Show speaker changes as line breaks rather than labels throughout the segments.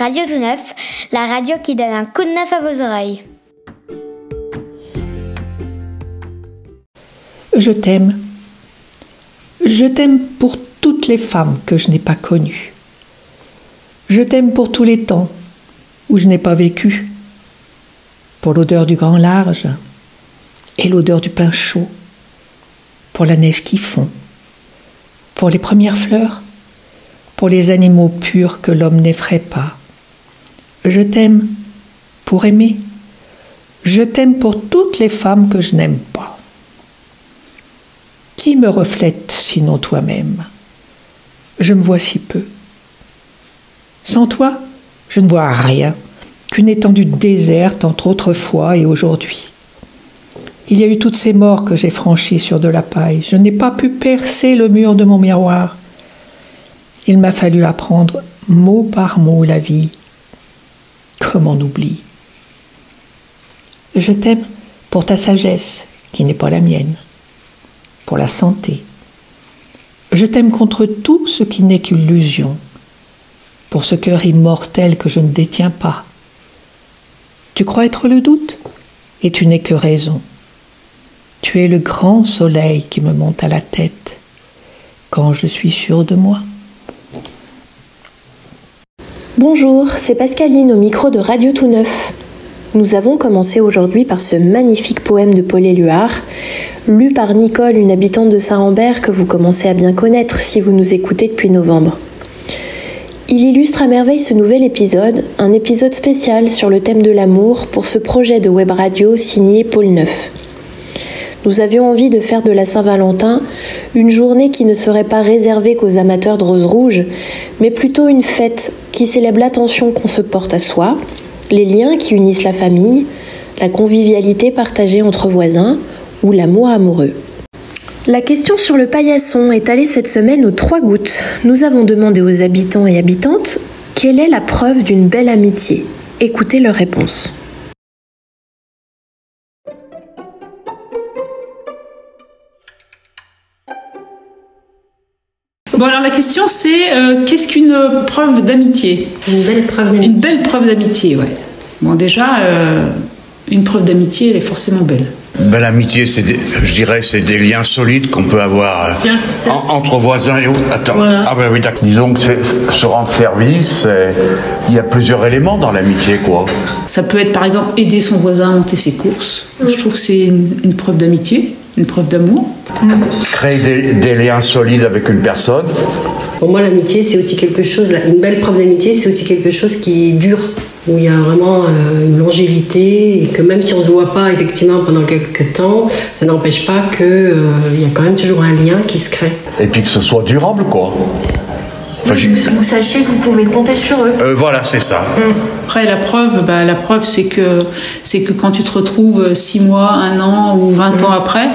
Radio Tout Neuf, la radio qui donne un coup de neuf à vos oreilles.
Je t'aime. Je t'aime pour toutes les femmes que je n'ai pas connues. Je t'aime pour tous les temps où je n'ai pas vécu, pour l'odeur du grand large et l'odeur du pain chaud, pour la neige qui fond, pour les premières fleurs, pour les animaux purs que l'homme n'effraie pas. Je t'aime pour aimer. Je t'aime pour toutes les femmes que je n'aime pas. Qui me reflète sinon toi-même? Je me vois si peu. Sans toi, je ne vois rien qu'une étendue déserte entre autrefois et aujourd'hui. Il y a eu toutes ces morts que j'ai franchies sur de la paille. Je n'ai pas pu percer le mur de mon miroir. Il m'a fallu apprendre mot par mot la vie. Comme on oublie. Je t'aime pour ta sagesse, qui n'est pas la mienne pour la santé. Je t'aime contre tout ce qui n'est qu'illusion, pour ce cœur immortel que je ne détiens pas. Tu crois être le doute, et tu n'es que raison. Tu es le grand soleil qui me monte à la tête quand je suis sûre de moi.
Bonjour, c'est Pascaline au micro de Radio Tout Neuf. Nous avons commencé aujourd'hui par ce magnifique poème de Paul Éluard, lu par Nicole, une habitante de Saint-Rambert que vous commencez à bien connaître si vous nous écoutez depuis novembre. Il illustre à merveille ce nouvel épisode, un épisode spécial sur le thème de l'amour pour ce projet de web radio signé Paul Neuf. Nous avions envie de faire de la Saint-Valentin une journée qui ne serait pas réservée qu'aux amateurs de roses rouges, mais plutôt une fête qui célèbre l'attention qu'on se porte à soi, les liens qui unissent la famille, la convivialité partagée entre voisins ou l'amour amoureux. La question sur le paillasson est allée cette semaine aux trois gouttes. Nous avons demandé aux habitants et habitantes quelle est la preuve d'une belle amitié. Écoutez leurs réponses.
Bon, alors la question c'est euh, qu'est-ce qu'une preuve d'amitié?
Une belle preuve d'amitié.
Une belle preuve d'amitié, ouais. Bon, déjà, euh, une preuve d'amitié, elle est forcément belle.
Belle amitié, c'est des- je dirais, c'est des liens solides qu'on peut avoir euh, en- entre voisins et autres. Attends.
Voilà.
Ah ben oui, d'accord. Disons que c'est- se rendre service, il y a plusieurs éléments dans l'amitié, quoi.
Ça peut être par exemple aider son voisin à monter ses courses. Je trouve que c'est une, une preuve d'amitié, une preuve d'amour.
Créer des, des liens solides avec une personne.
Pour moi, l'amitié, c'est aussi quelque chose, une belle preuve d'amitié, c'est aussi quelque chose qui dure, où il y a vraiment euh, une longévité, et que même si on ne se voit pas effectivement pendant quelques temps, ça n'empêche pas qu'il y a quand même toujours un lien qui se crée.
Et puis que ce soit durable, quoi.
Vous sachiez que vous pouvez compter sur eux.
Euh, voilà, c'est ça.
Après, la preuve, bah, la preuve c'est que, c'est que quand tu te retrouves 6 mois, 1 an ou 20 ans après,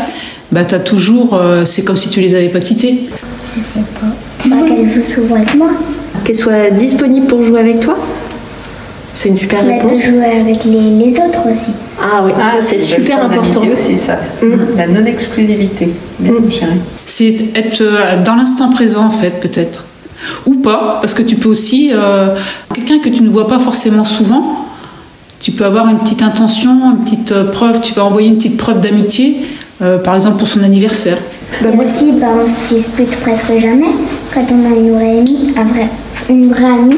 bah, t'as toujours, euh, c'est comme si tu les avais pas quittés.
Je sais pas. Bah, qu'elle joue souvent avec moi.
Qu'elle soit disponible pour jouer avec toi? C'est une super
Elle peut
réponse.
jouer avec les, les autres aussi.
Ah oui, ça c'est
une
super important.
aussi, ça. La non-exclusivité. Bien, chérie.
C'est être euh, dans l'instant présent en fait peut-être. Ou pas, parce que tu peux aussi, euh, quelqu'un que tu ne vois pas forcément souvent, tu peux avoir une petite intention, une petite euh, preuve, tu vas envoyer une petite preuve d'amitié, euh, par exemple pour son anniversaire.
Bah, aussi, bah, on se dispute presque jamais quand on a une vraie amie, un vrai- une vraie amie.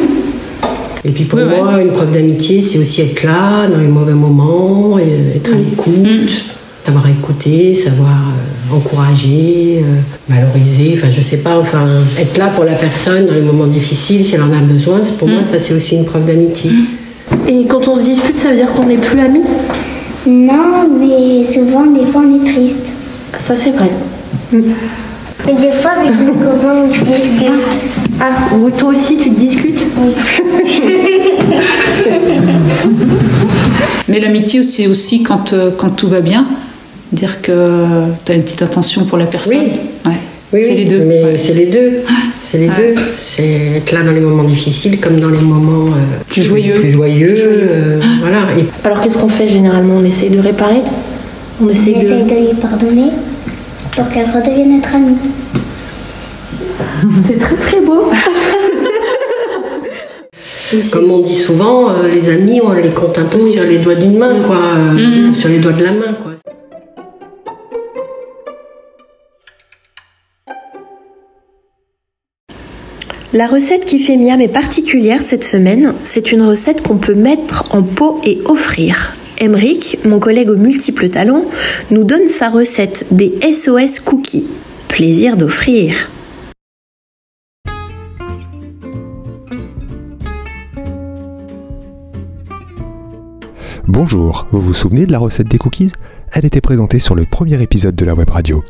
Et puis pour
ouais.
moi, une preuve d'amitié, c'est aussi être là dans les mauvais moments, et être à l'écoute, savoir écouter, savoir euh, encourager, euh, valoriser, enfin je sais pas, enfin être là pour la personne dans les moments difficiles si elle en a besoin, pour moi ça c'est aussi une preuve d'amitié.
Et quand on se dispute, ça veut dire qu'on n'est plus amis?
Non, mais souvent, des fois, on est triste.
Ça c'est vrai.
Mais des fois, avec copains, on se discute.
Ah, ou toi aussi tu te discutes
Mais l'amitié, c'est aussi quand, euh, quand tout va bien, dire que tu as une petite attention pour la personne.
Oui.
Ouais.
Oui,
c'est
oui,
les deux.
Mais
Ouais.
c'est les deux. C'est les deux. C'est être là dans les moments difficiles comme dans les moments euh,
Plus joyeux.
Plus joyeux.
Plus joyeux.
euh, voilà. Et
Alors qu'est-ce qu'on fait généralement? On essaye de réparer? On
On
essaye
essaye
de...
de lui pardonner pour qu'elle redevienne notre amie.
C'est très très beau.
Comme on dit souvent, euh, les amis, on les compte un peu sur les doigts d'une main, quoi. euh, Sur les doigts de la main, quoi.
La recette qui fait miam est particulière cette semaine. C'est une recette qu'on peut mettre en pot et offrir. Emeric, mon collègue aux multiples talents, nous donne sa recette des SOS cookies. Plaisir d'offrir.
Bonjour, vous vous souvenez de la recette des cookies? Elle était présentée sur le premier épisode de la web radio.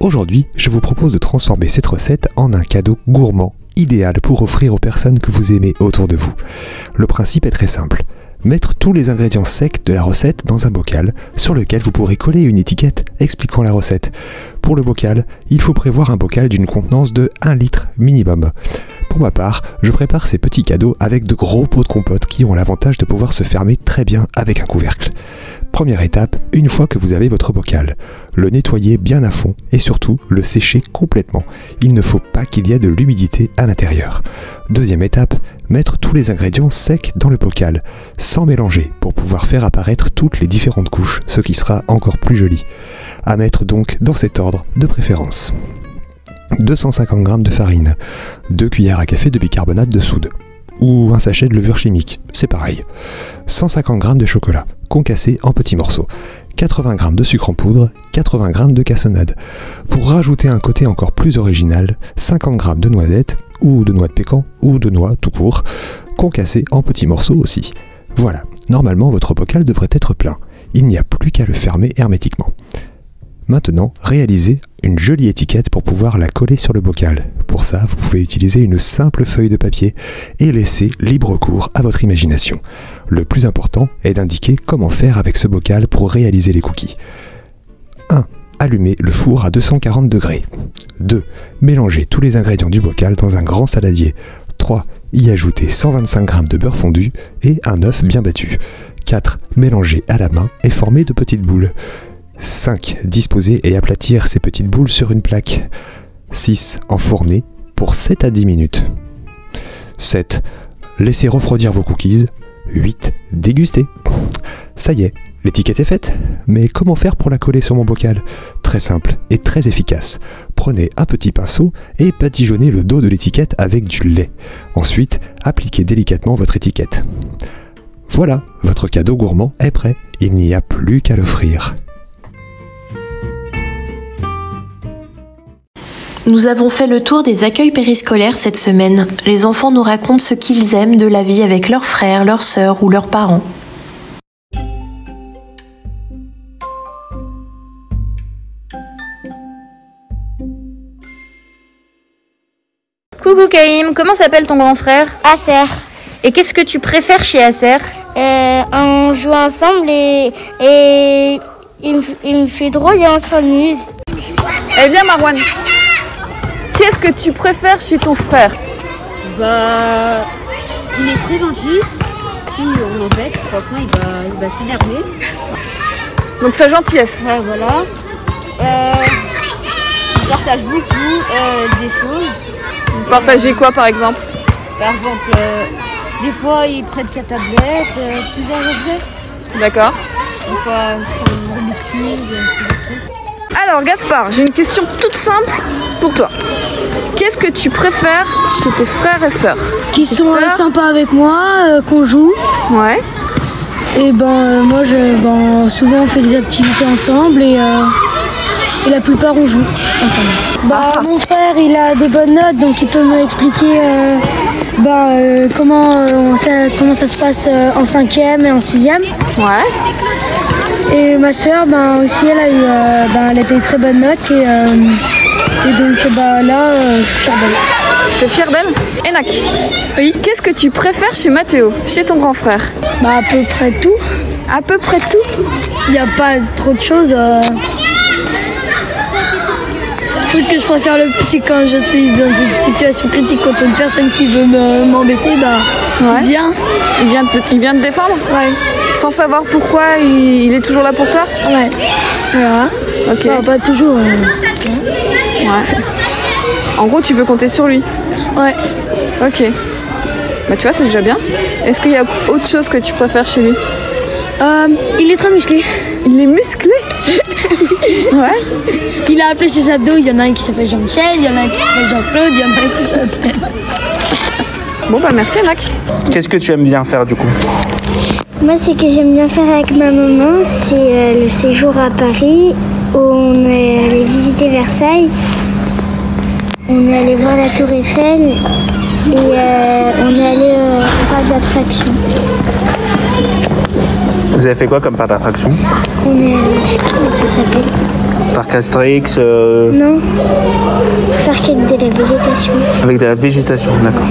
Aujourd'hui, je vous propose de transformer cette recette en un cadeau gourmand, idéal pour offrir aux personnes que vous aimez autour de vous. Le principe est très simple. Mettre tous les ingrédients secs de la recette dans un bocal sur lequel vous pourrez coller une étiquette expliquant la recette. Pour le bocal, il faut prévoir un bocal d'une contenance de 1 litre minimum. Pour ma part, je prépare ces petits cadeaux avec de gros pots de compote qui ont l'avantage de pouvoir se fermer très bien avec un couvercle. Première étape, une fois que vous avez votre bocal, le nettoyer bien à fond et surtout le sécher complètement. Il ne faut pas qu'il y ait de l'humidité à l'intérieur. Deuxième étape, mettre tous les ingrédients secs dans le bocal, sans mélanger, pour pouvoir faire apparaître toutes les différentes couches, ce qui sera encore plus joli. À mettre donc dans cet ordre de préférence. 250 g de farine, 2 cuillères à café de bicarbonate de soude, ou un sachet de levure chimique, c'est pareil. 150 g de chocolat, concassé en petits morceaux, 80 g de sucre en poudre, 80 g de cassonade. Pour rajouter un côté encore plus original, 50 g de noisettes, ou de noix de pécan, ou de noix tout court, concassé en petits morceaux aussi. Voilà, normalement votre bocal devrait être plein. Il n'y a plus qu'à le fermer hermétiquement. Maintenant, réalisez une jolie étiquette pour pouvoir la coller sur le bocal. Pour ça, vous pouvez utiliser une simple feuille de papier et laisser libre cours à votre imagination. Le plus important est d'indiquer comment faire avec ce bocal pour réaliser les cookies. 1. Allumer le four à 240 degrés. 2. Mélanger tous les ingrédients du bocal dans un grand saladier. 3. Y ajouter 125 g de beurre fondu et un œuf bien battu. 4. Mélanger à la main et former de petites boules. 5. Disposer et aplatir ces petites boules sur une plaque. 6. Enfourner pour 7 à 10 minutes. 7. Laisser refroidir vos cookies. 8. Déguster. Ça y est, l'étiquette est faite. Mais comment faire pour la coller sur mon bocal? Très simple et très efficace. Prenez un petit pinceau et badigeonnez le dos de l'étiquette avec du lait. Ensuite, appliquez délicatement votre étiquette. Voilà, votre cadeau gourmand est prêt. Il n'y a plus qu'à l'offrir.
Nous avons fait le tour des accueils périscolaires cette semaine. Les enfants nous racontent ce qu'ils aiment de la vie avec leurs frères, leurs sœurs ou leurs parents.
Coucou Kaïm, comment s'appelle ton grand frère?
Acer.
Et qu'est-ce que tu préfères chez Acer?
Euh, on joue ensemble et, et il, me f- il me fait drôle et on s'amuse.
Eh bien, Marwan, qu'est-ce que tu préfères chez ton frère
Bah, il est très gentil. Si on l'embête, franchement, il va, il va s'énerver.
Donc, sa gentillesse.
Ouais, voilà. Euh, il partage beaucoup euh, des choses.
Vous partagez quoi, par exemple
Par exemple, euh, des fois, il prête sa tablette, plusieurs objets.
D'accord.
Des fois, son euh, plusieurs trucs.
Alors, Gaspard, j'ai une question toute simple pour toi. Qu'est-ce que tu préfères chez tes frères et sœurs
qui sont
Sœurs
sympas avec moi, euh, qu'on joue.
Ouais.
Et ben euh, moi, je, ben, souvent on fait des activités ensemble et, euh, et la plupart on joue ensemble. Bah, mon frère, il a des bonnes notes, donc il peut m'expliquer euh, comment, ça, comment ça se passe en cinquième et en sixième.
Ouais.
Et ma soeur, ben, aussi, elle a, eu, euh, ben, elle a des très bonnes notes et, euh, et donc bah, là, euh, je suis fière d'elle.
T'es fière d'elle Enak. Oui. Qu'est-ce que tu préfères chez Mathéo, chez ton grand frère
Bah, à peu près tout.
À peu près tout
Il n'y a pas trop de choses. Le truc que je préfère le plus, c'est quand je suis dans une situation critique contre une personne qui veut me- m'embêter, bah,
Ouais.
il vient.
il vient, te, il vient te défendre
Ouais.
Sans savoir pourquoi il, il est toujours là pour toi?
Ouais. Voilà.
Ok.
Bah, pas toujours. euh.
Ouais. En gros, tu peux compter sur lui.
Ouais.
Ok. Bah tu vois, c'est déjà bien. Est-ce qu'il y a autre chose que tu préfères chez lui?
Euh, il est très musclé.
Il est musclé? Ouais.
Il a appelé ses abdos. Il y en a un qui s'appelle Jean-Michel, il y en a un qui s'appelle Jean-Claude, il y en a un qui s'appelle.
Bon bah merci Anak.
Qu'est-ce que tu aimes bien faire du coup?
Moi, ce que j'aime bien faire avec ma maman, c'est euh, le séjour à Paris où on est allé visiter Versailles. On est allé voir la Tour Eiffel et euh, on est allé euh, au parc d'attractions.
Vous avez fait quoi comme parc d'attraction
On est allé, je sais plus comment ça s'appelle.
Parc Astérix euh,
Non, parc avec de la végétation.
avec de la végétation, d'accord.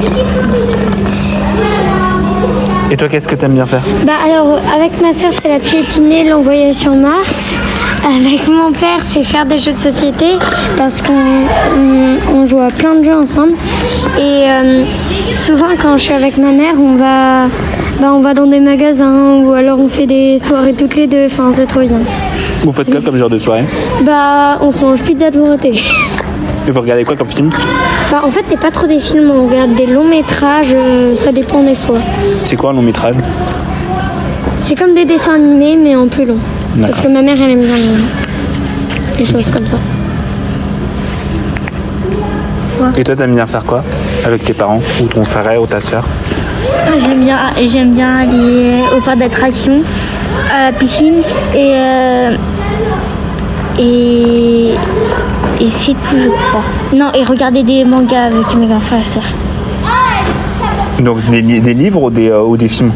Et toi, qu'est-ce que tu aimes bien faire?
Bah alors avec ma soeur c'est la piétiner, l'envoyer sur Mars. Avec mon père c'est faire des jeux de société parce qu'on on, on joue à plein de jeux ensemble. Et euh, souvent quand je suis avec ma mère on va bah, on va dans des magasins ou alors on fait des soirées toutes les deux. Enfin c'est trop bien.
Vous faites quoi comme genre de soirée?
Bah on se mange pizza la télé.
Et vous regardez quoi comme film?
Bah en fait c'est pas trop des films, on regarde des longs métrages, euh, ça dépend des fois.
C'est quoi un long métrage?
C'est comme des dessins animés mais en plus long. Parce que ma mère elle aime bien les, choses comme ça.
Et toi, t'aimes bien faire quoi? Avec tes parents? Ou ton frère ou ta soeur
Ah, J'aime bien, j'aime bien aller au parc d'attractions, à la piscine et euh, et et c'est tout je crois. Non et regarder des mangas avec mes grands frères et sœurs.
Donc des, li- des livres ou des, euh, ou des films?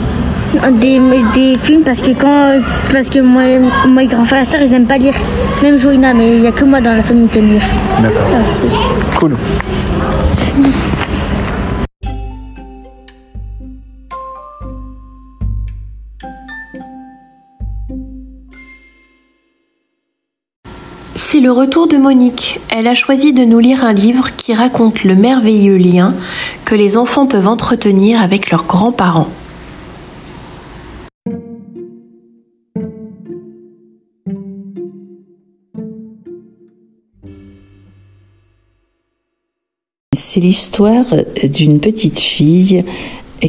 Des, des films parce que quand parce que moi, moi mes grands frères et sœurs ils aiment pas lire. Même Joïna mais il y a que moi dans la famille qui aime lire.
D'accord. Cool.
C'est le retour de Monique. Elle a choisi de nous lire un livre qui raconte le merveilleux lien que les enfants peuvent entretenir avec leurs grands-parents.
C'est l'histoire d'une petite fille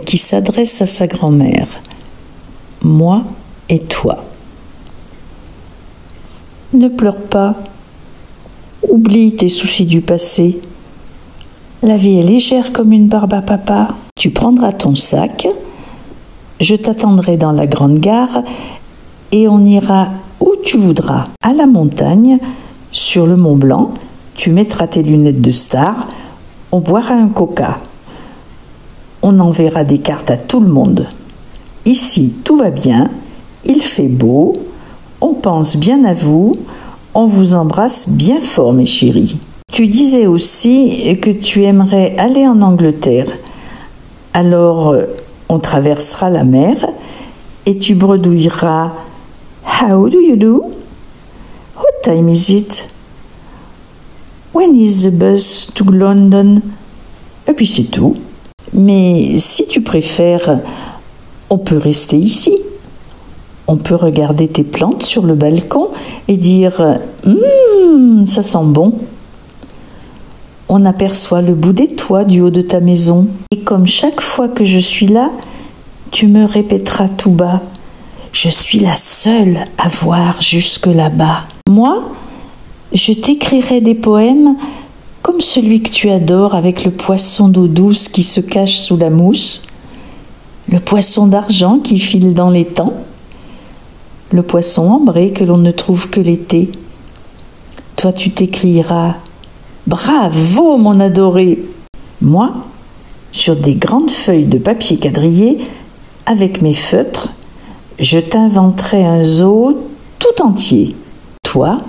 qui s'adresse à sa grand-mère. Moi et toi. Ne pleure pas. Oublie tes soucis du passé. La vie est légère comme une barbe à papa. Tu prendras ton sac, je t'attendrai dans la grande gare et on ira où tu voudras. À la montagne, sur le Mont Blanc, tu mettras tes lunettes de star, on boira un coca. On enverra des cartes à tout le monde. Ici, tout va bien, il fait beau, on pense bien à vous, on vous embrasse bien fort, mes chéris. Tu disais aussi que tu aimerais aller en Angleterre. Alors, euh, on traversera la mer et tu bredouilleras How do you do? What time is it? When is the bus to London? Et puis c'est tout. Mais si tu préfères, on peut rester ici. On peut regarder tes plantes sur le balcon et dire Hum, ça sent bon. On aperçoit le bout des toits du haut de ta maison. Et comme chaque fois que je suis là, tu me répéteras tout bas Je suis la seule à voir jusque là-bas. Moi, je t'écrirai des poèmes comme celui que tu adores avec le poisson d'eau douce qui se cache sous la mousse, le poisson d'argent qui file dans les temps, le poisson ambré que l'on ne trouve que l'été. Toi, tu t'écrieras Bravo, mon adoré Moi, sur des grandes feuilles de papier quadrillé, avec mes feutres, je t'inventerai un zoo tout entier. Toi,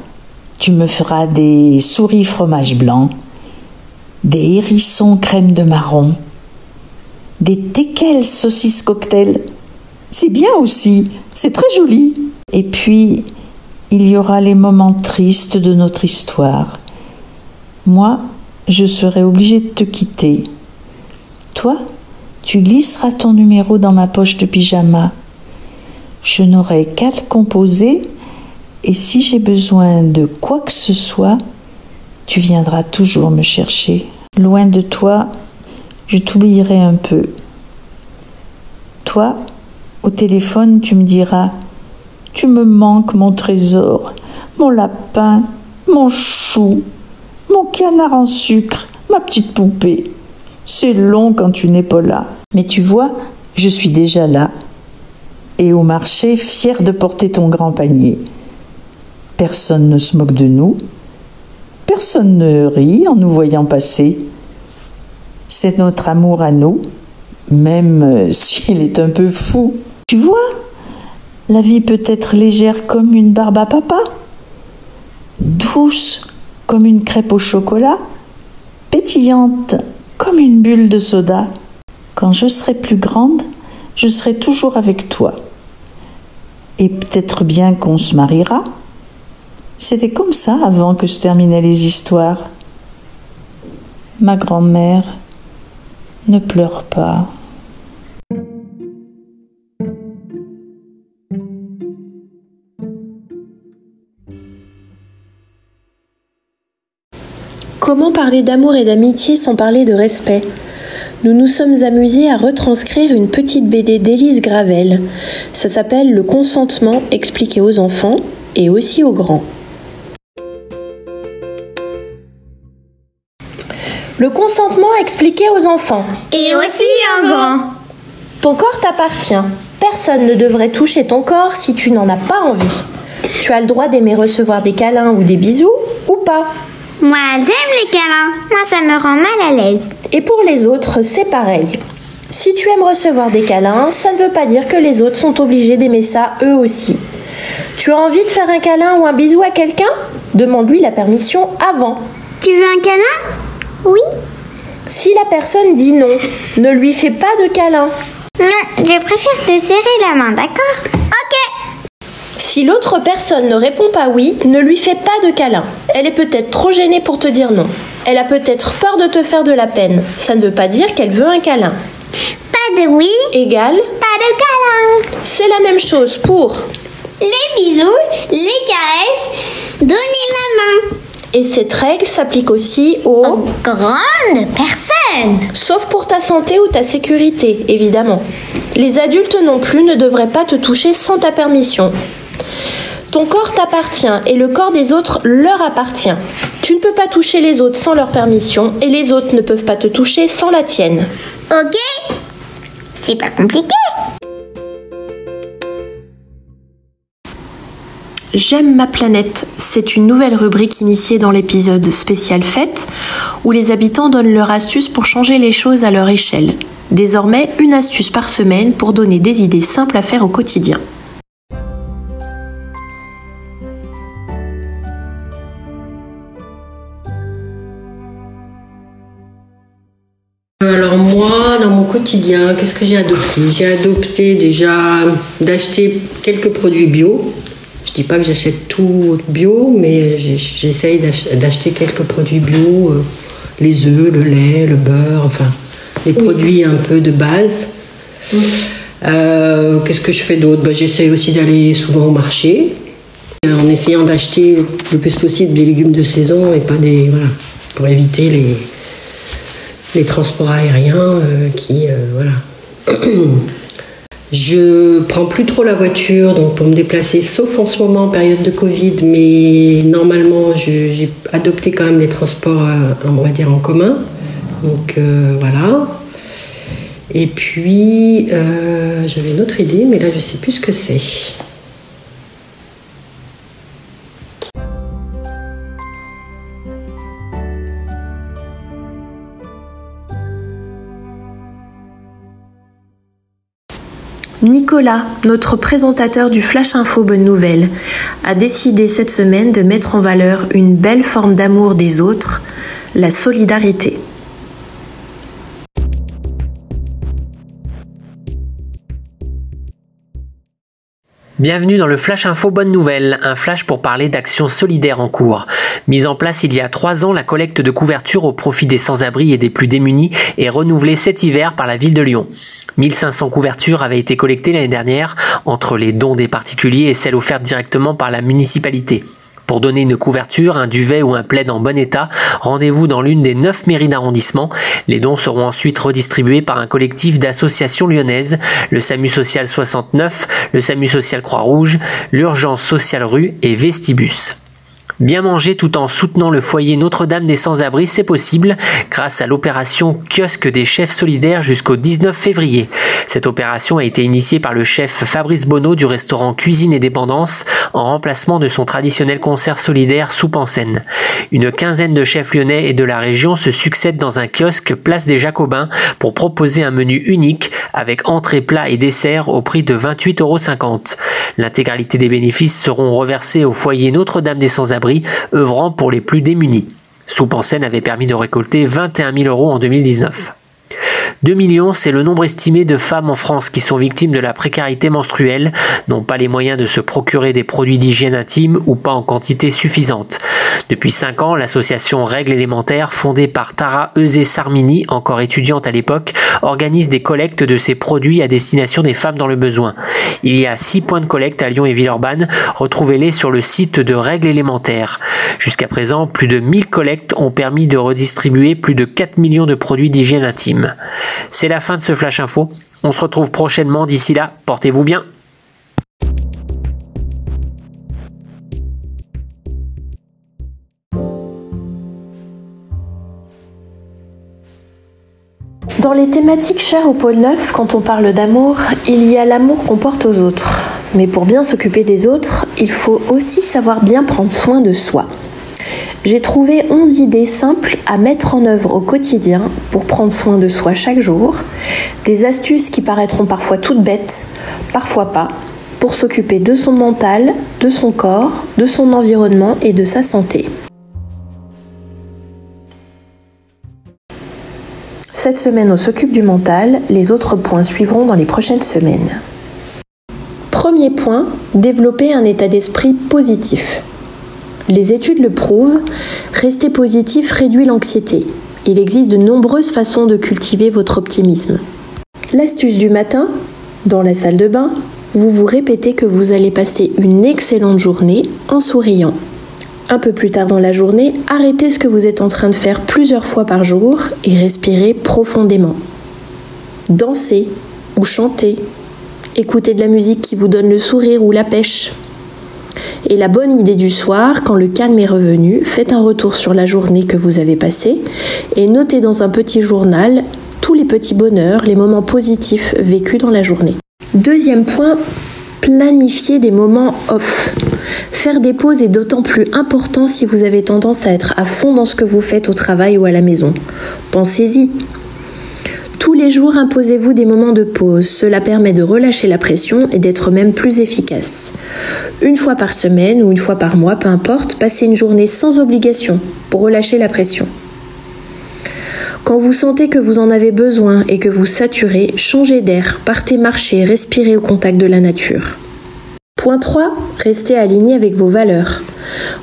tu me feras des souris fromage blanc, des hérissons crème de marron, des teckels saucisses cocktail. C'est bien aussi, c'est très joli. Et puis, il y aura les moments tristes de notre histoire. Moi, je serai obligée de te quitter. Toi, tu glisseras ton numéro dans ma poche de pyjama. Je n'aurai qu'à le composer et si j'ai besoin de quoi que ce soit, tu viendras toujours me chercher. Loin de toi, je t'oublierai un peu. Toi, au téléphone, tu me diras Tu me manques, mon trésor, mon lapin, mon chou, mon canard en sucre, ma petite poupée. C'est long quand tu n'es pas là. Mais tu vois, je suis déjà là. Et au marché, fier de porter ton grand panier. Personne ne se moque de nous. Personne ne rit en nous voyant passer. C'est notre amour à nous, même s'il est un peu fou. Tu vois, la vie peut être légère comme une barbe à papa, douce comme une crêpe au chocolat, pétillante comme une bulle de soda. Quand je serai plus grande, je serai toujours avec toi. Et peut-être bien qu'on se mariera. C'était comme ça avant que se terminaient les histoires. Ma grand-mère, ne pleure pas.
Comment parler d'amour et d'amitié sans parler de respect? Nous nous sommes amusés à retranscrire une petite BD d'Élise Gravel. Ça s'appelle Le consentement expliqué aux enfants et aussi aux grands. Le consentement expliqué aux enfants.
Et aussi aux grands.
Ton corps t'appartient. Personne ne devrait toucher ton corps si tu n'en as pas envie. Tu as le droit d'aimer recevoir des câlins ou des bisous ou pas.
Moi, j'aime les câlins. Moi, ça me rend mal à l'aise.
Et pour les autres, c'est pareil. Si tu aimes recevoir des câlins, ça ne veut pas dire que les autres sont obligés d'aimer ça eux aussi. Tu as envie de faire un câlin ou un bisou à quelqu'un? Demande-lui la permission avant.
Tu veux un câlin? Oui.
Si la personne dit non, ne lui fais pas de câlin.
Non, je préfère te serrer la main, d'accord?
Si l'autre personne ne répond pas oui, ne lui fais pas de câlin. Elle est peut-être trop gênée pour te dire non. Elle a peut-être peur de te faire de la peine. Ça ne veut pas dire qu'elle veut un câlin.
Pas de oui.
Égal.
Pas de câlin.
C'est la même chose pour
les bisous, les caresses, donner la main.
Et cette règle s'applique aussi aux...
aux grandes personnes.
Sauf pour ta santé ou ta sécurité, évidemment. Les adultes non plus ne devraient pas te toucher sans ta permission. Ton corps t'appartient et le corps des autres leur appartient. Tu ne peux pas toucher les autres sans leur permission et les autres ne peuvent pas te toucher sans la tienne.
Ok C'est pas compliqué.
J'aime ma planète, c'est une nouvelle rubrique initiée dans l'épisode spécial fête où les habitants donnent leur astuce pour changer les choses à leur échelle. Désormais, une astuce par semaine pour donner des idées simples à faire au quotidien.
Quotidien, qu'est-ce que j'ai adopté? J'ai adopté déjà d'acheter quelques produits bio. Je dis pas que j'achète tout bio, mais j'essaye d'acheter quelques produits bio, euh, les œufs, le lait, le beurre, enfin des produits un peu de base. Euh, Qu'est-ce que je fais d'autre? Bah, J'essaye aussi d'aller souvent au marché, en essayant d'acheter le plus possible des légumes de saison et pas des voilà, pour éviter les les transports aériens euh, qui voilà. Je prends plus trop la voiture donc pour me déplacer, sauf en ce moment en période de Covid, mais normalement j'ai adopté quand même les transports, on va dire en commun. Donc euh, voilà. Et puis euh, j'avais une autre idée, mais là je sais plus ce que c'est.
Nicolas, notre présentateur du Flash Info Bonne Nouvelle, a décidé cette semaine de mettre en valeur une belle forme d'amour des autres, la solidarité.
Bienvenue dans le Flash Info Bonne Nouvelle, un flash pour parler d'actions solidaires en cours. Mise en place il y a trois ans, la collecte de couverture au profit des sans-abri et des plus démunis est renouvelée cet hiver par la ville de Lyon. 1500 couvertures avaient été collectées l'année dernière entre les dons des particuliers et celles offertes directement par la municipalité. Pour donner une couverture, un duvet ou un plaid en bon état, rendez-vous dans l'une des neuf mairies d'arrondissement. Les dons seront ensuite redistribués par un collectif d'associations lyonnaises, le SAMU Social 69, le SAMU Social Croix-Rouge, l'Urgence Sociale Rue et Vestibus. Bien manger tout en soutenant le foyer Notre-Dame des Sans-Abri, c'est possible grâce à l'opération Kiosque des chefs solidaires jusqu'au 19 février. Cette opération a été initiée par le chef Fabrice Bonneau du restaurant Cuisine et Dépendance en remplacement de son traditionnel concert solidaire Soupe en scène. Une quinzaine de chefs lyonnais et de la région se succèdent dans un kiosque place des Jacobins pour proposer un menu unique avec entrée, plat et dessert au prix de 28,50 euros. L'intégralité des bénéfices seront reversés au foyer Notre-Dame des Sans-Abri œuvrant pour les plus démunis. Soupe en scène avait permis de récolter 21 000 euros en 2019. 2 millions, c'est le nombre estimé de femmes en France qui sont victimes de la précarité menstruelle, n'ont pas les moyens de se procurer des produits d'hygiène intime ou pas en quantité suffisante. Depuis 5 ans, l'association Règles élémentaires, fondée par Tara Eusé Sarmini, encore étudiante à l'époque, organise des collectes de ces produits à destination des femmes dans le besoin. Il y a 6 points de collecte à Lyon et Villeurbanne, retrouvez-les sur le site de Règles élémentaires. Jusqu'à présent, plus de 1000 collectes ont permis de redistribuer plus de 4 millions de produits d'hygiène intime. C'est la fin de ce Flash Info. On se retrouve prochainement. D'ici là, portez-vous bien.
Dans les thématiques chères au pôle Neuf, quand on parle d'amour, il y a l'amour qu'on porte aux autres. Mais pour bien s'occuper des autres, il faut aussi savoir bien prendre soin de soi. J'ai trouvé 11 idées simples à mettre en œuvre au quotidien pour prendre soin de soi chaque jour, des astuces qui paraîtront parfois toutes bêtes, parfois pas, pour s'occuper de son mental, de son corps, de son environnement et de sa santé. Cette semaine, on s'occupe du mental, les autres points suivront dans les prochaines semaines. Premier point, développer un état d'esprit positif. Les études le prouvent, rester positif réduit l'anxiété. Il existe de nombreuses façons de cultiver votre optimisme. L'astuce du matin, dans la salle de bain, vous vous répétez que vous allez passer une excellente journée en souriant. Un peu plus tard dans la journée, arrêtez ce que vous êtes en train de faire plusieurs fois par jour et respirez profondément. Dansez ou chantez. Écoutez de la musique qui vous donne le sourire ou la pêche. Et la bonne idée du soir, quand le calme est revenu, faites un retour sur la journée que vous avez passée et notez dans un petit journal tous les petits bonheurs, les moments positifs vécus dans la journée. Deuxième point, planifier des moments off. Faire des pauses est d'autant plus important si vous avez tendance à être à fond dans ce que vous faites au travail ou à la maison. Pensez-y. Tous les jours, imposez-vous des moments de pause. Cela permet de relâcher la pression et d'être même plus efficace. Une fois par semaine ou une fois par mois, peu importe, passez une journée sans obligation pour relâcher la pression. Quand vous sentez que vous en avez besoin et que vous saturez, changez d'air, partez marcher, respirez au contact de la nature. Point 3. Restez aligné avec vos valeurs.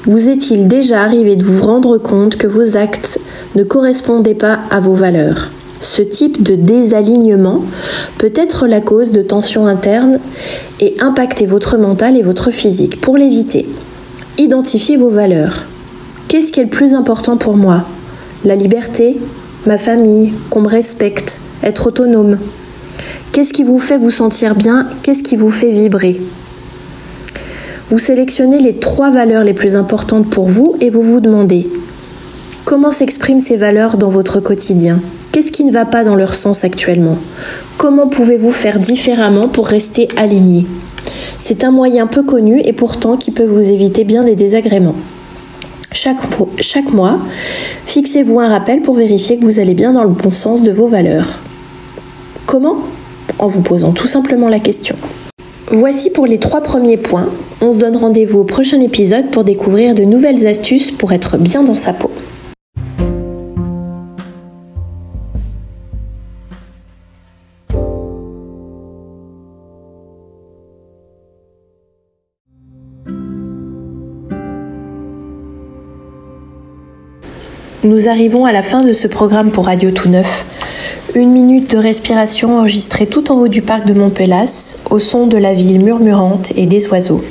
Vous est-il déjà arrivé de vous rendre compte que vos actes ne correspondaient pas à vos valeurs? Ce type de désalignement peut être la cause de tensions internes et impacter votre mental et votre physique. Pour l'éviter, identifiez vos valeurs. Qu'est-ce qui est le plus important pour moi? La liberté, ma famille, qu'on me respecte, être autonome. Qu'est-ce qui vous fait vous sentir bien? Qu'est-ce qui vous fait vibrer? Vous sélectionnez les trois valeurs les plus importantes pour vous et vous vous demandez comment s'expriment ces valeurs dans votre quotidien? Qu'est-ce qui ne va pas dans leur sens actuellement? Comment pouvez-vous faire différemment pour rester aligné C'est un moyen peu connu et pourtant qui peut vous éviter bien des désagréments. Chaque, mois, fixez-vous un rappel pour vérifier que vous allez bien dans le bon sens de vos valeurs. Comment? En vous posant tout simplement la question. Voici pour les trois premiers points. On se donne rendez-vous au prochain épisode pour découvrir de nouvelles astuces pour être bien dans sa peau. Nous arrivons à la fin de ce programme pour Radio Tout Neuf. Une minute de respiration enregistrée tout en haut du parc de Montpellas, au son de la ville murmurante et des oiseaux.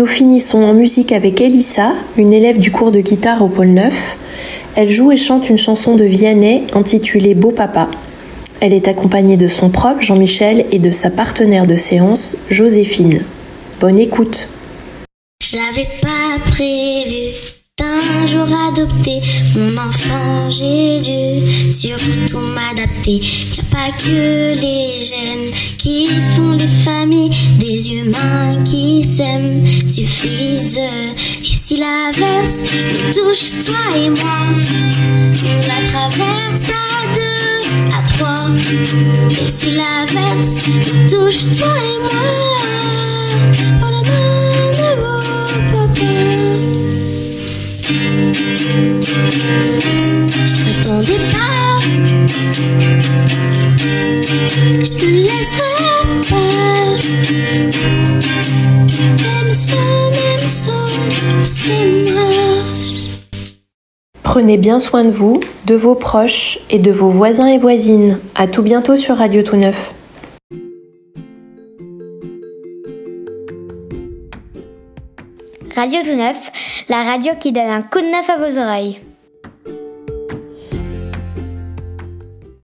Nous finissons en musique avec Elissa, une élève du cours de guitare au pôle 9. Elle joue et chante une chanson de Vianney intitulée Beau Papa. Elle est accompagnée de son prof Jean-Michel et de sa partenaire de séance Joséphine. Bonne écoute.
D'un jour adopter mon enfant, j'ai dû surtout m'adapter. A pas que les gènes qui font les familles, des humains qui s'aiment suffisent. Et si l'averse nous touche, toi et moi, on la traverse à deux, à trois. Et si l'averse nous touche, toi et moi, on la Je t'attendais je te laisserai pas. Même même on s'aimera.
Prenez bien soin de vous, de vos proches et de vos voisins et voisines. À tout bientôt sur Radio Tout Neuf.
Radio Tout Neuf, la radio qui donne un coup de neuf à vos oreilles.